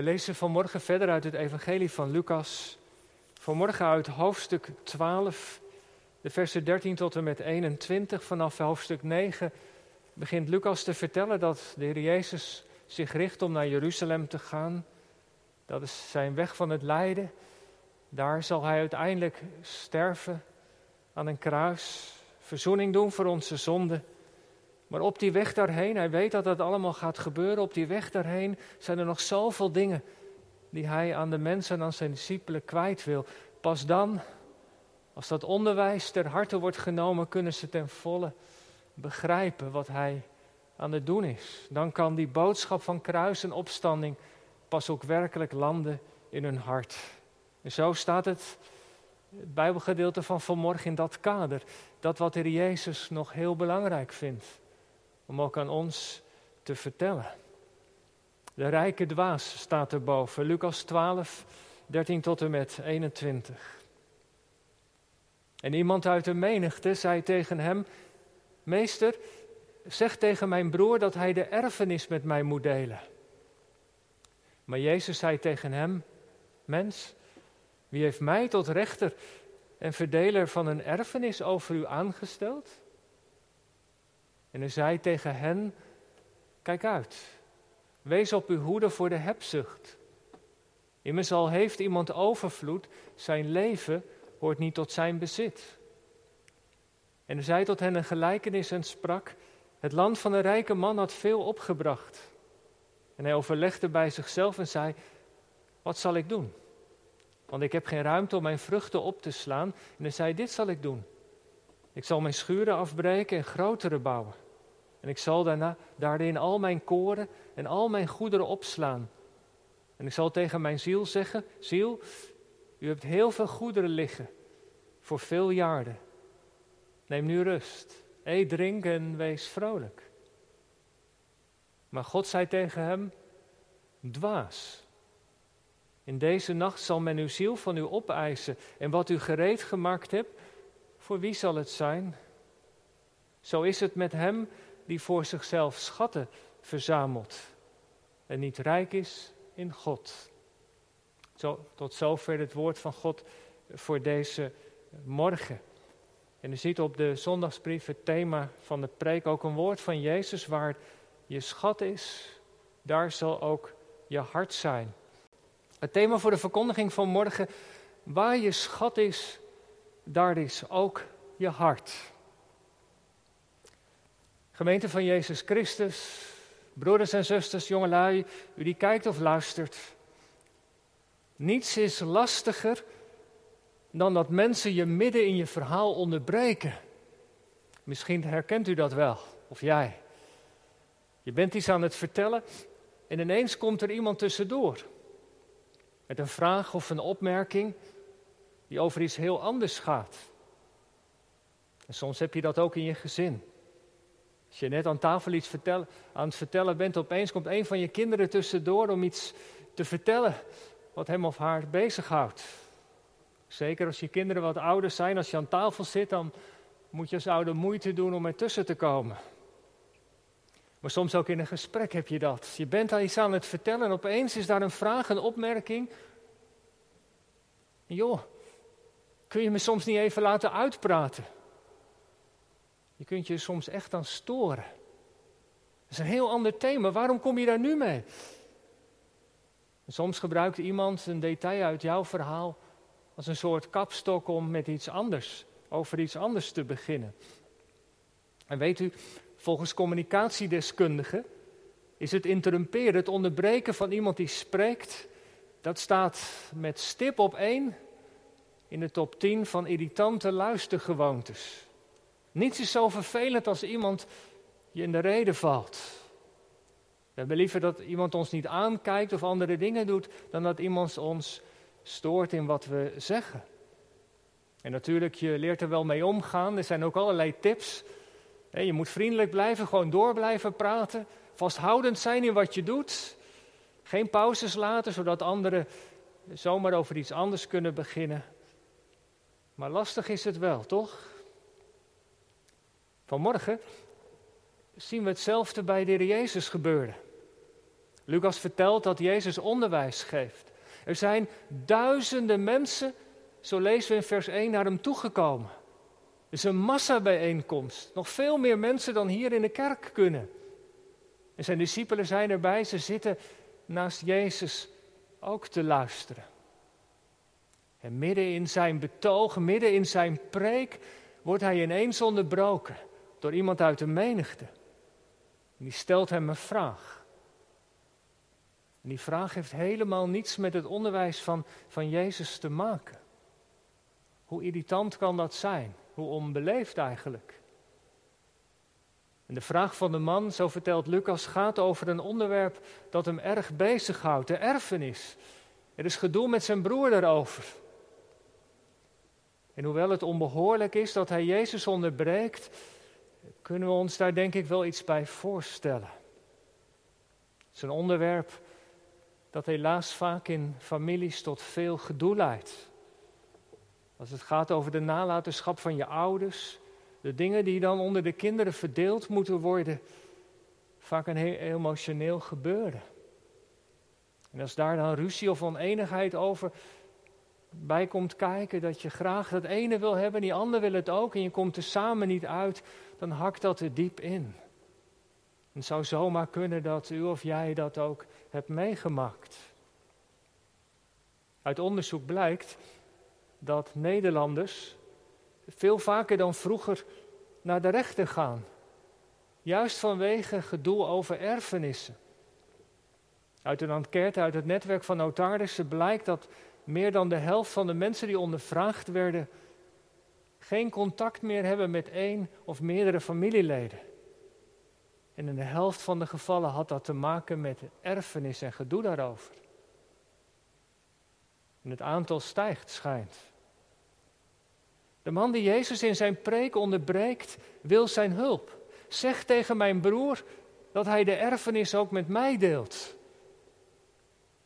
We lezen vanmorgen verder uit het Evangelie van Lucas. Vanmorgen uit hoofdstuk 12, de versen 13 tot en met 21. Vanaf hoofdstuk 9 begint Lucas te vertellen dat de Heer Jezus zich richt om naar Jeruzalem te gaan. Dat is zijn weg van het lijden. Daar zal hij uiteindelijk sterven aan een kruis, verzoening doen voor onze zonden. Maar op die weg daarheen, hij weet dat dat allemaal gaat gebeuren, op die weg daarheen zijn er nog zoveel dingen die hij aan de mensen en aan zijn discipelen kwijt wil. Pas dan, als dat onderwijs ter harte wordt genomen, kunnen ze ten volle begrijpen wat hij aan het doen is. Dan kan die boodschap van kruis en opstanding pas ook werkelijk landen in hun hart. En zo staat het, het Bijbelgedeelte van vanmorgen in dat kader. Dat wat de Jezus nog heel belangrijk vindt om ook aan ons te vertellen. De rijke dwaas staat erboven, Lucas 12, 13 tot en met 21. En iemand uit de menigte zei tegen hem: Meester, zeg tegen mijn broer dat hij de erfenis met mij moet delen. Maar Jezus zei tegen hem: Mens, wie heeft mij tot rechter en verdeler van een erfenis over u aangesteld? En hij zei tegen hen: Kijk uit, wees op uw hoede voor de hebzucht. Immers al heeft iemand overvloed, zijn leven hoort niet tot zijn bezit. En hij zei tot hen een gelijkenis en sprak: Het land van een rijke man had veel opgebracht. En hij overlegde bij zichzelf en zei: Wat zal ik doen? Want ik heb geen ruimte om mijn vruchten op te slaan. En hij zei: Dit zal ik doen. Ik zal mijn schuren afbreken en grotere bouwen. En ik zal daarna daarin al mijn koren en al mijn goederen opslaan. En ik zal tegen mijn ziel zeggen: Ziel, u hebt heel veel goederen liggen voor veel jaren. Neem nu rust. Eet, drink en wees vrolijk. Maar God zei tegen hem: Dwaas. In deze nacht zal men uw ziel van u opeisen. En wat u gereed gemaakt hebt, voor wie zal het zijn? Zo is het met hem die voor zichzelf schatten verzamelt en niet rijk is in God. Zo, tot zover het woord van God voor deze morgen. En u ziet op de zondagsbrief het thema van de preek ook een woord van Jezus waar je schat is, daar zal ook je hart zijn. Het thema voor de verkondiging van morgen, waar je schat is, daar is ook je hart. Gemeente van Jezus Christus, broeders en zusters, jongelui, u die kijkt of luistert. Niets is lastiger dan dat mensen je midden in je verhaal onderbreken. Misschien herkent u dat wel, of jij. Je bent iets aan het vertellen en ineens komt er iemand tussendoor. Met een vraag of een opmerking die over iets heel anders gaat. En soms heb je dat ook in je gezin. Als je net aan tafel iets vertel, aan het vertellen bent, opeens komt een van je kinderen tussendoor om iets te vertellen wat hem of haar bezighoudt. Zeker als je kinderen wat ouder zijn, als je aan tafel zit, dan moet je als ouder moeite doen om ertussen te komen. Maar soms ook in een gesprek heb je dat. Je bent al iets aan het vertellen en opeens is daar een vraag, een opmerking. Joh, kun je me soms niet even laten uitpraten? Je kunt je soms echt aan storen. Dat is een heel ander thema. Waarom kom je daar nu mee? Soms gebruikt iemand een detail uit jouw verhaal als een soort kapstok om met iets anders, over iets anders te beginnen. En weet u, volgens communicatiedeskundigen is het interrumperen, het onderbreken van iemand die spreekt, dat staat met stip op één in de top 10 van irritante luistergewoontes. Niets is zo vervelend als iemand je in de reden valt. We hebben liever dat iemand ons niet aankijkt of andere dingen doet, dan dat iemand ons stoort in wat we zeggen. En natuurlijk, je leert er wel mee omgaan. Er zijn ook allerlei tips. Je moet vriendelijk blijven, gewoon door blijven praten. Vasthoudend zijn in wat je doet. Geen pauzes laten, zodat anderen zomaar over iets anders kunnen beginnen. Maar lastig is het wel, toch? Vanmorgen zien we hetzelfde bij de Heer Jezus gebeuren. Lucas vertelt dat Jezus onderwijs geeft. Er zijn duizenden mensen, zo lezen we in vers 1, naar hem toegekomen. Het is een massabijeenkomst. Nog veel meer mensen dan hier in de kerk kunnen. En zijn discipelen zijn erbij, ze zitten naast Jezus ook te luisteren. En midden in zijn betoog, midden in zijn preek, wordt hij ineens onderbroken door iemand uit de menigte. En die stelt hem een vraag. En die vraag heeft helemaal niets met het onderwijs van, van Jezus te maken. Hoe irritant kan dat zijn? Hoe onbeleefd eigenlijk? En de vraag van de man, zo vertelt Lucas, gaat over een onderwerp dat hem erg bezighoudt, de erfenis. Er is gedoe met zijn broer daarover. En hoewel het onbehoorlijk is dat hij Jezus onderbreekt, kunnen we ons daar denk ik wel iets bij voorstellen. Het is een onderwerp dat helaas vaak in families tot veel gedoe leidt. Als het gaat over de nalatenschap van je ouders, de dingen die dan onder de kinderen verdeeld moeten worden, vaak een heel emotioneel gebeuren. En als daar dan ruzie of oneenigheid over bij komt kijken, dat je graag dat ene wil hebben, die ander wil het ook, en je komt er samen niet uit, dan hakt dat er diep in. Het zou zomaar kunnen dat u of jij dat ook hebt meegemaakt. Uit onderzoek blijkt dat Nederlanders veel vaker dan vroeger naar de rechter gaan. Juist vanwege gedoe over erfenissen. Uit een enquête uit het netwerk van notarissen blijkt dat meer dan de helft van de mensen die ondervraagd werden geen contact meer hebben met één of meerdere familieleden. En in de helft van de gevallen had dat te maken met erfenis en gedoe daarover. En het aantal stijgt, schijnt. De man die Jezus in zijn preek onderbreekt, wil zijn hulp. Zeg tegen mijn broer dat hij de erfenis ook met mij deelt.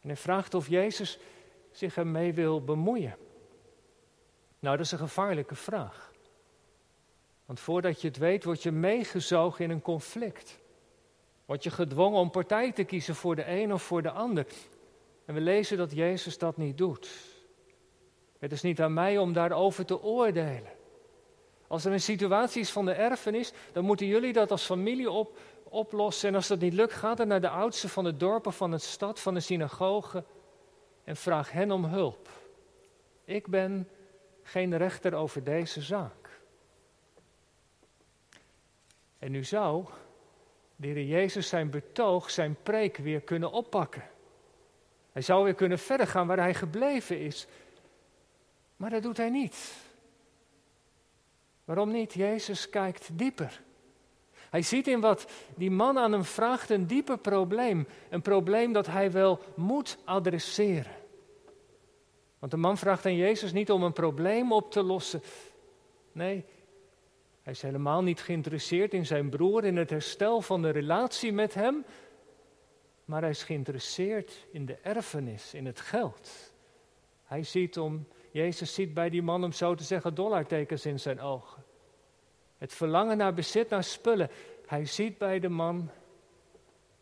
En hij vraagt of Jezus zich ermee wil bemoeien. Nou, dat is een gevaarlijke vraag. Want voordat je het weet, word je meegezogen in een conflict. Word je gedwongen om partij te kiezen voor de een of voor de ander. En we lezen dat Jezus dat niet doet. Het is niet aan mij om daarover te oordelen. Als er een situatie is van de erfenis, dan moeten jullie dat als familie op, oplossen. En als dat niet lukt, ga dan naar de oudste van het dorp of van de stad, van de synagoge en vraag hen om hulp. Ik ben geen rechter over deze zaak. En nu zou de Heer Jezus zijn betoog, zijn preek weer kunnen oppakken. Hij zou weer kunnen verder gaan waar hij gebleven is. Maar dat doet hij niet. Waarom niet? Jezus kijkt dieper. Hij ziet in wat die man aan hem vraagt een dieper probleem. Een probleem dat hij wel moet adresseren. Want de man vraagt aan Jezus niet om een probleem op te lossen. Nee, hij is helemaal niet geïnteresseerd in zijn broer, in het herstel van de relatie met hem. Maar hij is geïnteresseerd in de erfenis, in het geld. Hij ziet om, Jezus ziet bij die man, om zo te zeggen, dollartekens in zijn ogen. Het verlangen naar bezit, naar spullen. Hij ziet bij de man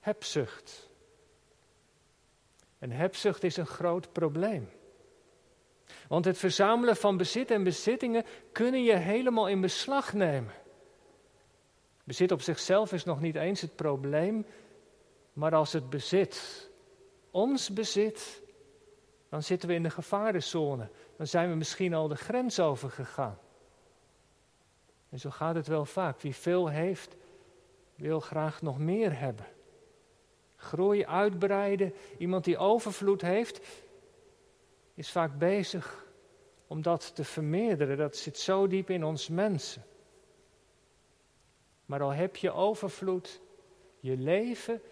hebzucht. En hebzucht is een groot probleem. Want het verzamelen van bezit en bezittingen kunnen je helemaal in beslag nemen. Bezit op zichzelf is nog niet eens het probleem, maar als het bezit ons bezit, dan zitten we in de gevarenzone. Dan zijn we misschien al de grens overgegaan. En zo gaat het wel vaak. Wie veel heeft, wil graag nog meer hebben. Groei, uitbreiden. Iemand die overvloed heeft, is vaak bezig om dat te vermeerderen. Dat zit zo diep in ons mensen. Maar al heb je overvloed, je leven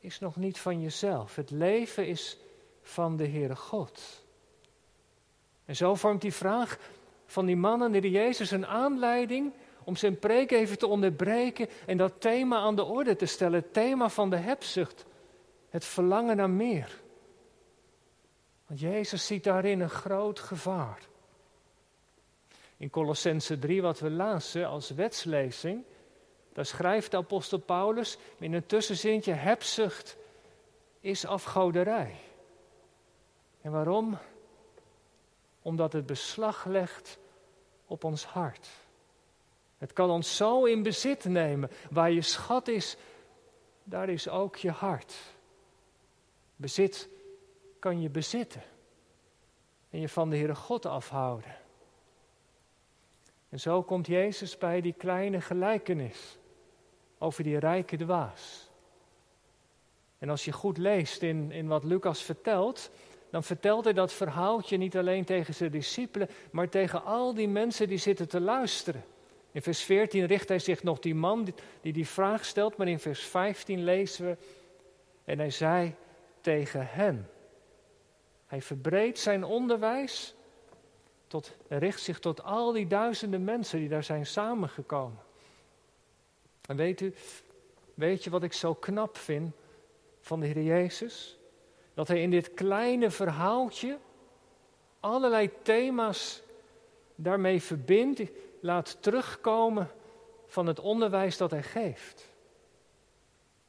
is nog niet van jezelf. Het leven is van de Heere God. En zo vormt die vraag van die mannen de Jezus een aanleiding om zijn preek even te onderbreken en dat thema aan de orde te stellen. Het thema van de hebzucht. Het verlangen naar meer. Want Jezus ziet daarin een groot gevaar. In Colossense 3, wat we lazen als wetslezing, daar schrijft de apostel Paulus in een tussenzintje hebzucht is afgoderij. En waarom? Omdat het beslag legt op ons hart. Het kan ons zo in bezit nemen. Waar je schat is, daar is ook je hart. Bezit kan je bezitten. En je van de Heere God afhouden. En zo komt Jezus bij die kleine gelijkenis over die rijke dwaas. En als je goed leest in, in wat Lucas vertelt, dan vertelt hij dat verhaaltje niet alleen tegen zijn discipelen, maar tegen al die mensen die zitten te luisteren. In vers 14 richt hij zich nog die man die, die die vraag stelt, maar in vers 15 lezen we, en hij zei tegen hen. Hij verbreedt zijn onderwijs tot, richt zich tot al die duizenden mensen die daar zijn samengekomen. En weet u, weet je wat ik zo knap vind van de Heer Jezus? Dat hij in dit kleine verhaaltje allerlei thema's daarmee verbindt, laat terugkomen van het onderwijs dat hij geeft.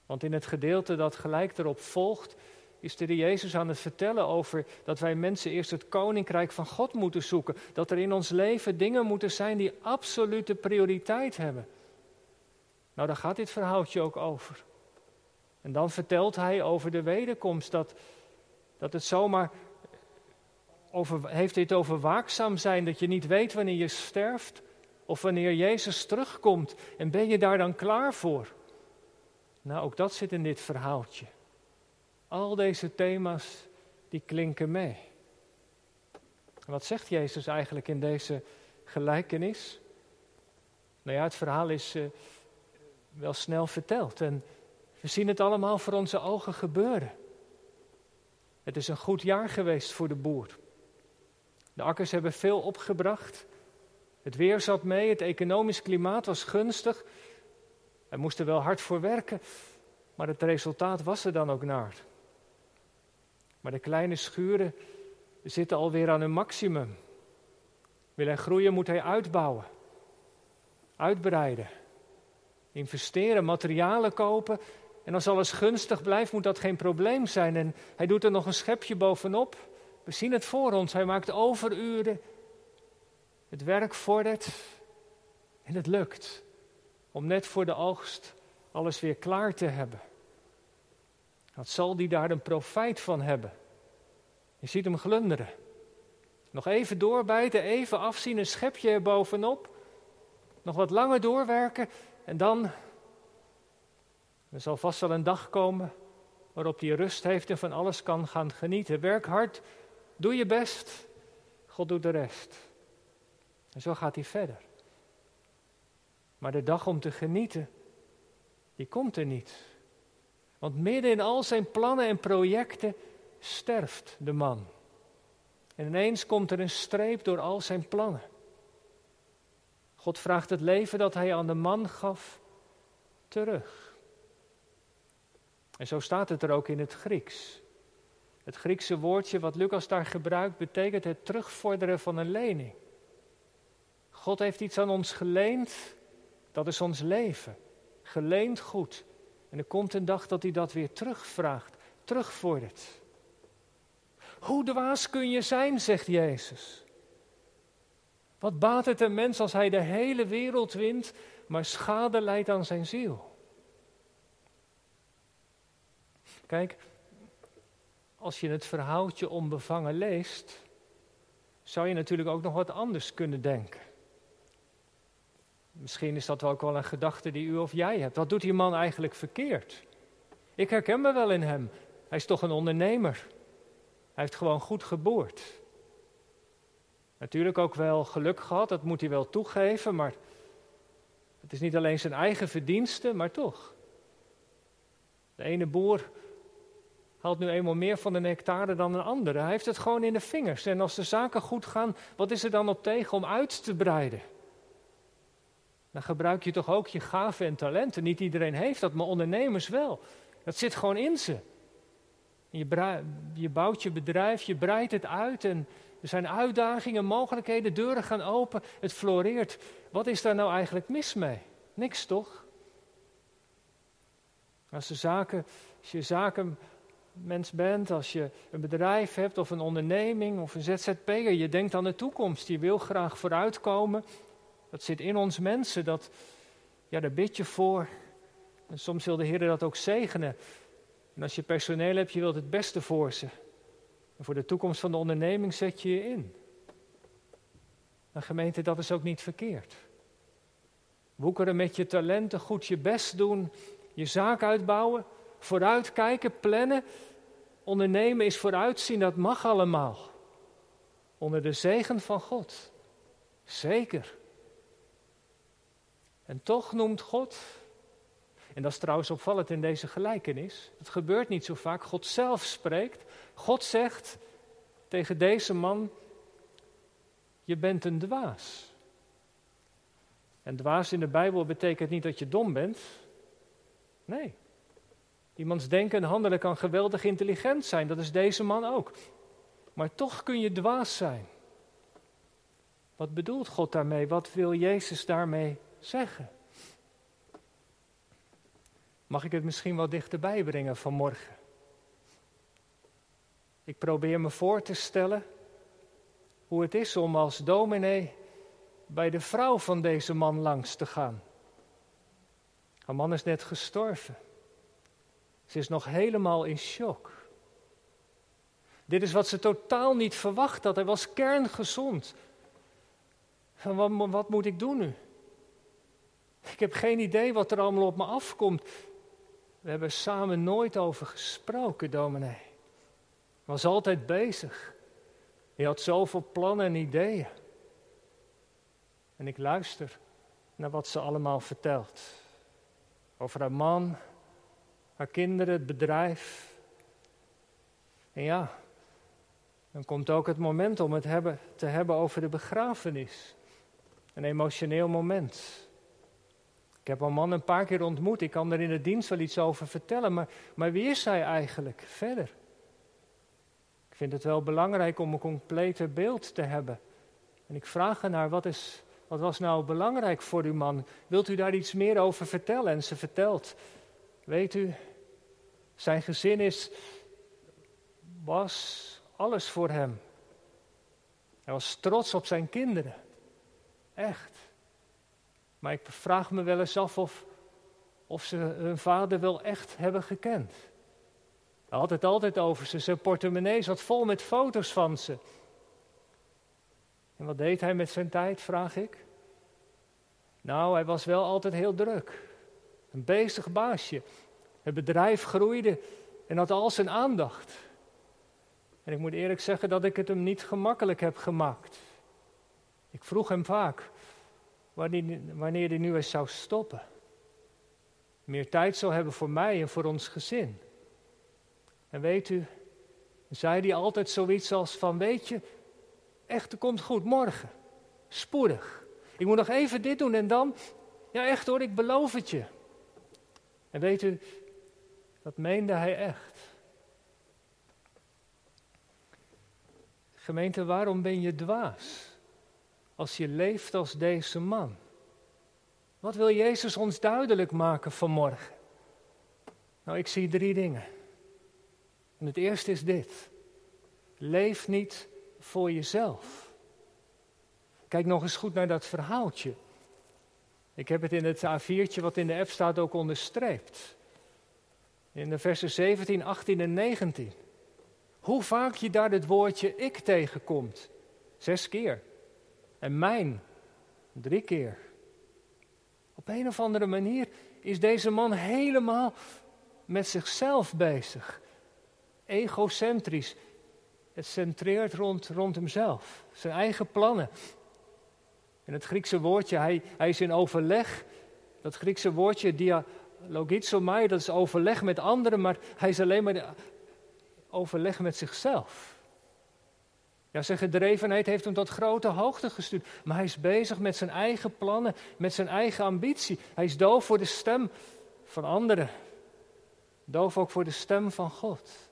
Want in het gedeelte dat gelijk erop volgt, is de Jezus aan het vertellen over dat wij mensen eerst het koninkrijk van God moeten zoeken. Dat er in ons leven dingen moeten zijn die absolute prioriteit hebben. Nou, daar gaat dit verhaaltje ook over. En dan vertelt hij over de wederkomst, dat, dat het zomaar. Over, heeft dit over waakzaam zijn, dat je niet weet wanneer je sterft of wanneer Jezus terugkomt. En ben je daar dan klaar voor? Nou, ook dat zit in dit verhaaltje. Al deze thema's, die klinken mee. Wat zegt Jezus eigenlijk in deze gelijkenis? Nou ja, het verhaal is uh, wel snel verteld en we zien het allemaal voor onze ogen gebeuren. Het is een goed jaar geweest voor de boer. De akkers hebben veel opgebracht. Het weer zat mee, het economisch klimaat was gunstig. Hij moest er wel hard voor werken, maar het resultaat was er dan ook naar. Maar de kleine schuren zitten alweer aan hun maximum. Wil hij groeien, moet hij uitbouwen, uitbreiden, investeren, materialen kopen. En als alles gunstig blijft, moet dat geen probleem zijn. En hij doet er nog een schepje bovenop. We zien het voor ons. Hij maakt overuren. Het werk vordert en het lukt. Om net voor de oogst alles weer klaar te hebben. Wat zal die daar een profijt van hebben? Je ziet hem glunderen. Nog even doorbijten, even afzien, een schepje erbovenop. Nog wat langer doorwerken en dan. Er zal vast wel een dag komen waarop hij rust heeft en van alles kan gaan genieten. Werk hard, doe je best, God doet de rest. En zo gaat hij verder. Maar de dag om te genieten, die komt er niet. Want midden in al zijn plannen en projecten sterft de man. En ineens komt er een streep door al zijn plannen. God vraagt het leven dat hij aan de man gaf terug. En zo staat het er ook in het Grieks. Het Griekse woordje wat Lucas daar gebruikt betekent het terugvorderen van een lening. God heeft iets aan ons geleend, dat is ons leven. Geleend goed. En er komt een dag dat hij dat weer terugvraagt, terugvordert. Hoe dwaas kun je zijn, zegt Jezus. Wat baat het een mens als hij de hele wereld wint, maar schade leidt aan zijn ziel? Kijk, als je het verhaaltje onbevangen leest, zou je natuurlijk ook nog wat anders kunnen denken. Misschien is dat ook wel een gedachte die u of jij hebt. Wat doet die man eigenlijk verkeerd? Ik herken me wel in hem. Hij is toch een ondernemer. Hij heeft gewoon goed geboord. Natuurlijk ook wel geluk gehad, dat moet hij wel toegeven, maar het is niet alleen zijn eigen verdienste, maar toch. De ene boer haalt nu eenmaal meer van de nectare dan een andere. Hij heeft het gewoon in de vingers. En als de zaken goed gaan, wat is er dan op tegen om uit te breiden? Dan gebruik je toch ook je gaven en talenten. Niet iedereen heeft dat, maar ondernemers wel. Dat zit gewoon in ze. Je, je bouwt je bedrijf, je breidt het uit en er zijn uitdagingen, mogelijkheden, deuren gaan open, het floreert. Wat is daar nou eigenlijk mis mee? Niks toch? Als, de zaken, als je zaken mens bent, als je een bedrijf hebt of een onderneming of een ZZP'er, je denkt aan de toekomst, je wil graag vooruitkomen. Dat zit in ons mensen, dat, ja, daar bid je voor. En soms wil de Heer dat ook zegenen. En als je personeel hebt, je wilt het beste voor ze. En voor de toekomst van de onderneming zet je je in. En gemeente, dat is ook niet verkeerd. Woekeren met je talenten, goed je best doen, je zaak uitbouwen, vooruitkijken, plannen. Ondernemen is vooruitzien, dat mag allemaal. Onder de zegen van God. Zeker. En toch noemt God, en dat is trouwens opvallend in deze gelijkenis, het gebeurt niet zo vaak, God zelf spreekt. God zegt tegen deze man, je bent een dwaas. En dwaas in de Bijbel betekent niet dat je dom bent. Nee. Iemands denken en handelen kan geweldig intelligent zijn, dat is deze man ook. Maar toch kun je dwaas zijn. Wat bedoelt God daarmee? Wat wil Jezus daarmee zeggen? Mag ik het misschien wel dichterbij brengen vanmorgen? Ik probeer me voor te stellen hoe het is om als dominee bij de vrouw van deze man langs te gaan. Haar man is net gestorven. Ze is nog helemaal in shock. Dit is wat ze totaal niet verwacht had. Hij was kerngezond. Wat, wat moet ik doen nu? Ik heb geen idee wat er allemaal op me afkomt. We hebben samen nooit over gesproken, dominee. Was altijd bezig. Hij had zoveel plannen en ideeën. En ik luister naar wat ze allemaal vertelt. Over haar man, haar kinderen, het bedrijf. En ja, dan komt ook het moment om het hebben, te hebben over de begrafenis. Een emotioneel moment. Ik heb een man een paar keer ontmoet. Ik kan er in de dienst wel iets over vertellen. Maar, maar wie is hij eigenlijk verder? Ik vind het wel belangrijk om een complete beeld te hebben. En ik vraag haar, wat, is, wat was nou belangrijk voor uw man? Wilt u daar iets meer over vertellen? En ze vertelt, weet u, zijn gezin is, was alles voor hem. Hij was trots op zijn kinderen. Echt. Maar ik vraag me wel eens af of, of ze hun vader wel echt hebben gekend. Hij had het altijd over ze. Zijn portemonnee zat vol met foto's van ze. En wat deed hij met zijn tijd, vraag ik? Nou, hij was wel altijd heel druk. Een bezig baasje. Het bedrijf groeide en had al zijn aandacht. En ik moet eerlijk zeggen dat ik het hem niet gemakkelijk heb gemaakt. Ik vroeg hem vaak wanneer, hij nu eens zou stoppen. Meer tijd zou hebben voor mij en voor ons gezin. En weet u, zei hij altijd zoiets als van, weet je, echt, het komt goed, morgen, spoedig. Ik moet nog even dit doen en dan, ja echt hoor, ik beloof het je. En weet u, dat meende hij echt. Gemeente, waarom ben je dwaas als je leeft als deze man? Wat wil Jezus ons duidelijk maken vanmorgen? Nou, ik zie drie dingen. En het eerste is dit. Leef niet voor jezelf. Kijk nog eens goed naar dat verhaaltje. Ik heb het in het A4'tje wat in de app staat ook onderstreept. In de versen 17, 18 en 19. Hoe vaak je daar het woordje ik tegenkomt. Zes keer. En mijn. Drie keer. Op een of andere manier is deze man helemaal met zichzelf bezig. Egocentrisch. Het centreert rond, rond hemzelf. Zijn eigen plannen. En het Griekse woordje, hij, hij is in overleg. Dat Griekse woordje, dia, logizomai, dat is overleg met anderen, maar hij is alleen maar overleg met zichzelf. Ja, zijn gedrevenheid heeft hem tot grote hoogte gestuurd. Maar hij is bezig met zijn eigen plannen, met zijn eigen ambitie. Hij is doof voor de stem van anderen. Doof ook voor de stem van God.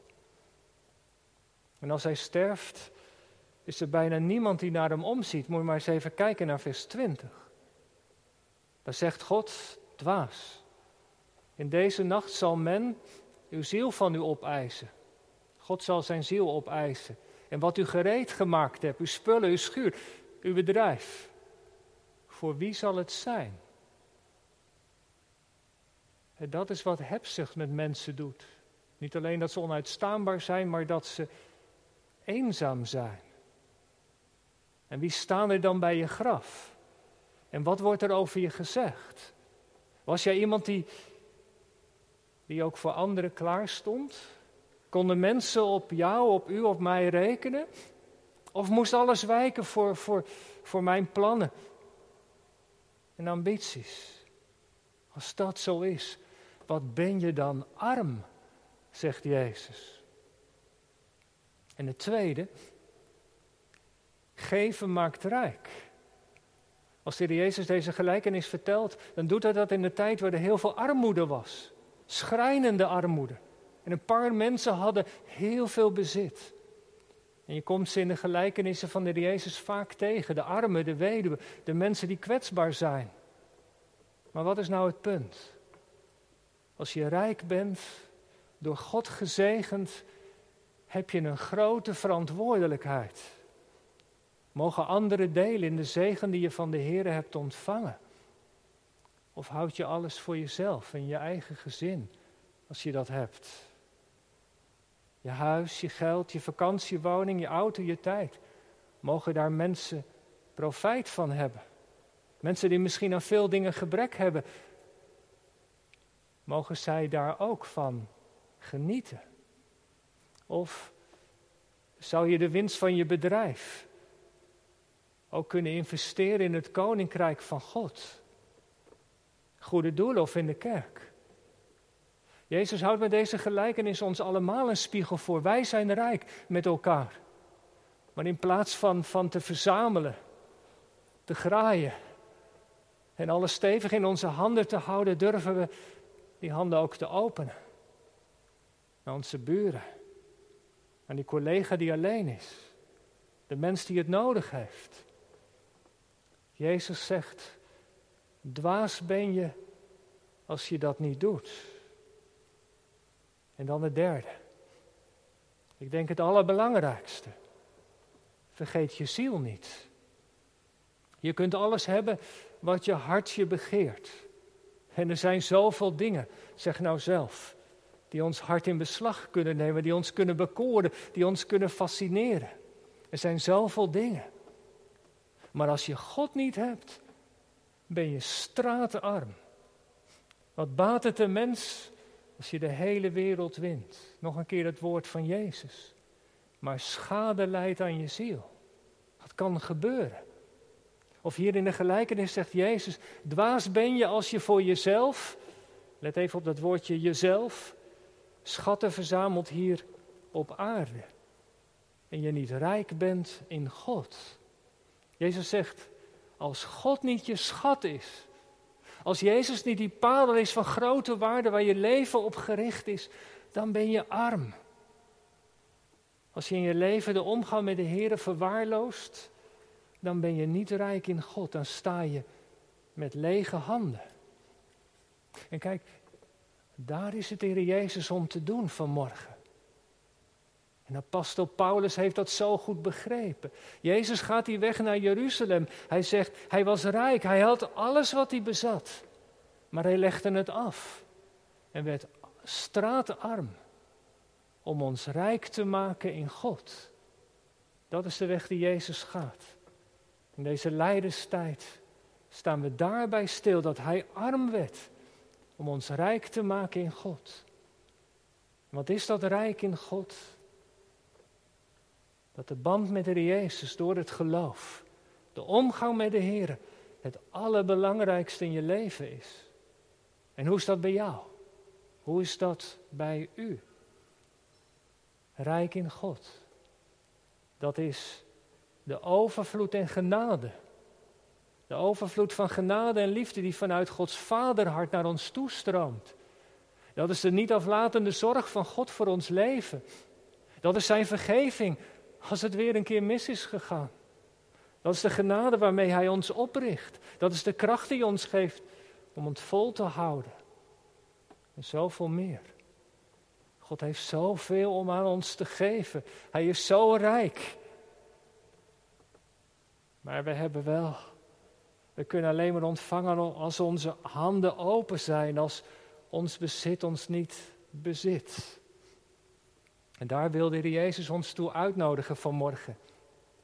En als hij sterft, is er bijna niemand die naar hem omziet. Moet je maar eens even kijken naar vers 20. Daar zegt God, dwaas. In deze nacht zal men uw ziel van u opeisen. God zal zijn ziel opeisen. En wat u gereed gemaakt hebt, uw spullen, uw schuur, uw bedrijf. Voor wie zal het zijn? En dat is wat hebzucht met mensen doet. Niet alleen dat ze onuitstaanbaar zijn, maar dat ze eenzaam zijn. En wie staan er dan bij je graf? En wat wordt er over je gezegd? Was jij iemand die, die ook voor anderen klaar stond? Konden mensen op jou, op u, op mij rekenen? Of moest alles wijken voor, voor, voor mijn plannen en ambities? Als dat zo is, wat ben je dan arm, zegt Jezus. En het tweede, geven maakt rijk. Als de Jezus deze gelijkenis vertelt, dan doet hij dat in de tijd waar er heel veel armoede was. Schrijnende armoede. En een paar mensen hadden heel veel bezit. En je komt ze in de gelijkenissen van de Jezus vaak tegen. De armen, de weduwen, de mensen die kwetsbaar zijn. Maar wat is nou het punt? Als je rijk bent, door God gezegend, heb je een grote verantwoordelijkheid. Mogen anderen delen in de zegen die je van de Heer hebt ontvangen? Of houd je alles voor jezelf en je eigen gezin, als je dat hebt? Je huis, je geld, je vakantiewoning, je auto, je tijd. Mogen daar mensen profijt van hebben? Mensen die misschien aan veel dingen gebrek hebben, mogen zij daar ook van genieten? Of zou je de winst van je bedrijf ook kunnen investeren in het koninkrijk van God? Goede doelen of in de kerk? Jezus houdt met deze gelijkenis ons allemaal een spiegel voor. Wij zijn rijk met elkaar. Maar in plaats van, van te verzamelen, te graaien en alles stevig in onze handen te houden, durven we die handen ook te openen. Naar onze buren, aan die collega die alleen is, de mens die het nodig heeft. Jezus zegt, dwaas ben je als je dat niet doet. En dan het derde. Ik denk het allerbelangrijkste. Vergeet je ziel niet. Je kunt alles hebben wat je hartje begeert. En er zijn zoveel dingen, zeg nou zelf, die ons hart in beslag kunnen nemen, die ons kunnen bekoren, die ons kunnen fascineren. Er zijn zoveel dingen. Maar als je God niet hebt, ben je straatarm. Wat baat het een mens als je de hele wereld wint? Nog een keer het woord van Jezus. Maar schade leidt aan je ziel. Dat kan gebeuren. Of hier in de gelijkenis zegt Jezus: Dwaas ben je als je voor jezelf, let even op dat woordje jezelf, schatten verzamelt hier op aarde. En je niet rijk bent in God. Jezus zegt: Als God niet je schat is, als Jezus niet die paal is van grote waarde waar je leven op gericht is, dan ben je arm. Als je in je leven de omgang met de Heer verwaarloost, dan ben je niet rijk in God. Dan sta je met lege handen. En kijk, daar is het Heer Jezus om te doen vanmorgen. En apostel Paulus heeft dat zo goed begrepen. Jezus gaat die weg naar Jeruzalem. Hij zegt, hij was rijk, hij had alles wat hij bezat. Maar hij legde het af en werd straatarm om ons rijk te maken in God. Dat is de weg die Jezus gaat. In deze lijdenstijd staan we daarbij stil dat Hij arm werd om ons rijk te maken in God. Wat is dat rijk in God? Dat de band met de Jezus door het geloof, de omgang met de Heer, het allerbelangrijkste in je leven is. En hoe is dat bij jou? Hoe is dat bij u? Rijk in God. Dat is de overvloed en genade. De overvloed van genade en liefde die vanuit Gods vaderhart naar ons toestroomt. Dat is de niet aflatende zorg van God voor ons leven. Dat is zijn vergeving als het weer een keer mis is gegaan. Dat is de genade waarmee Hij ons opricht. Dat is de kracht die ons geeft om het vol te houden. En zoveel meer. God heeft zoveel om aan ons te geven. Hij is zo rijk. Maar we hebben wel. We kunnen alleen maar ontvangen als onze handen open zijn, als ons bezit ons niet bezit. En daar wilde Jezus ons toe uitnodigen vanmorgen.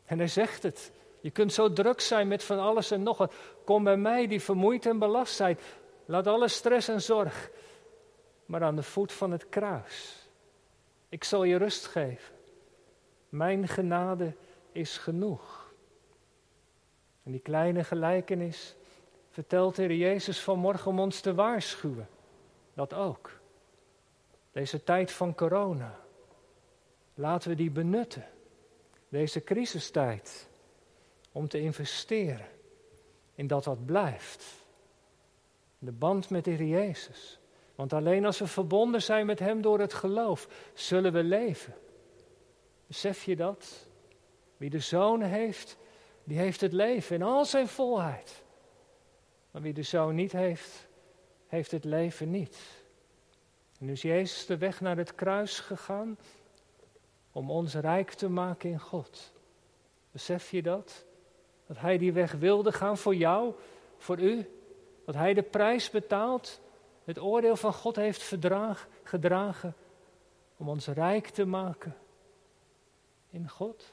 En hij zegt het. Je kunt zo druk zijn met van alles en nog wat. Kom bij mij die vermoeid en belast zijn. Laat alle stress en zorg maar aan de voet van het kruis. Ik zal je rust geven. Mijn genade is genoeg. En die kleine gelijkenis vertelt de Heer Jezus vanmorgen om ons te waarschuwen. Dat ook. Deze tijd van corona. Laten we die benutten. Deze crisistijd. Om te investeren in dat wat blijft. De band met de Heer Jezus. Want alleen als we verbonden zijn met Hem door het geloof, zullen we leven. Besef je dat? Wie de Zoon heeft, die heeft het leven in al zijn volheid. Maar wie de Zoon niet heeft, heeft het leven niet. En nu is Jezus de weg naar het kruis gegaan om ons rijk te maken in God. Besef je dat? Dat Hij die weg wilde gaan voor jou, voor u. Dat Hij de prijs betaalt, het oordeel van God heeft verdraag, gedragen om ons rijk te maken in God.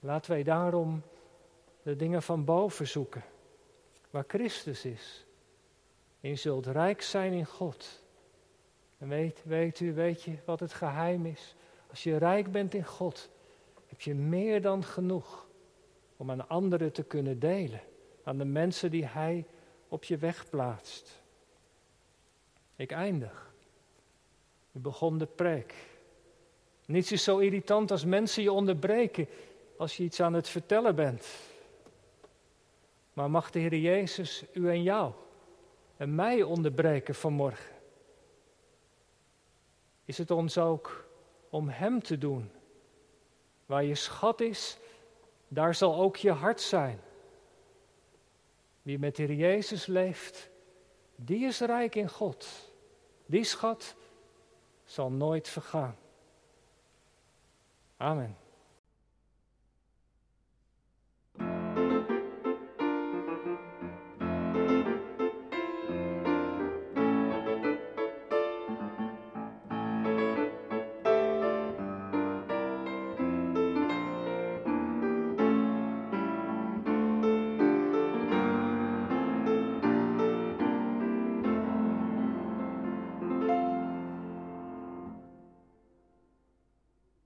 Laten wij daarom de dingen van boven zoeken, waar Christus is. En je zult rijk zijn in God. En weet, weet u, weet je wat het geheim is? Als je rijk bent in God, heb je meer dan genoeg om aan anderen te kunnen delen. Aan de mensen die Hij op je weg plaatst. Ik eindig. U begon de preek. Niets is zo irritant als mensen je onderbreken als je iets aan het vertellen bent. Maar mag de Heer Jezus u en jou en mij onderbreken vanmorgen? Is het ons ook om Hem te doen? Waar je schat is, daar zal ook je hart zijn. Wie met de Jezus leeft, die is rijk in God. Die schat zal nooit vergaan. Amen.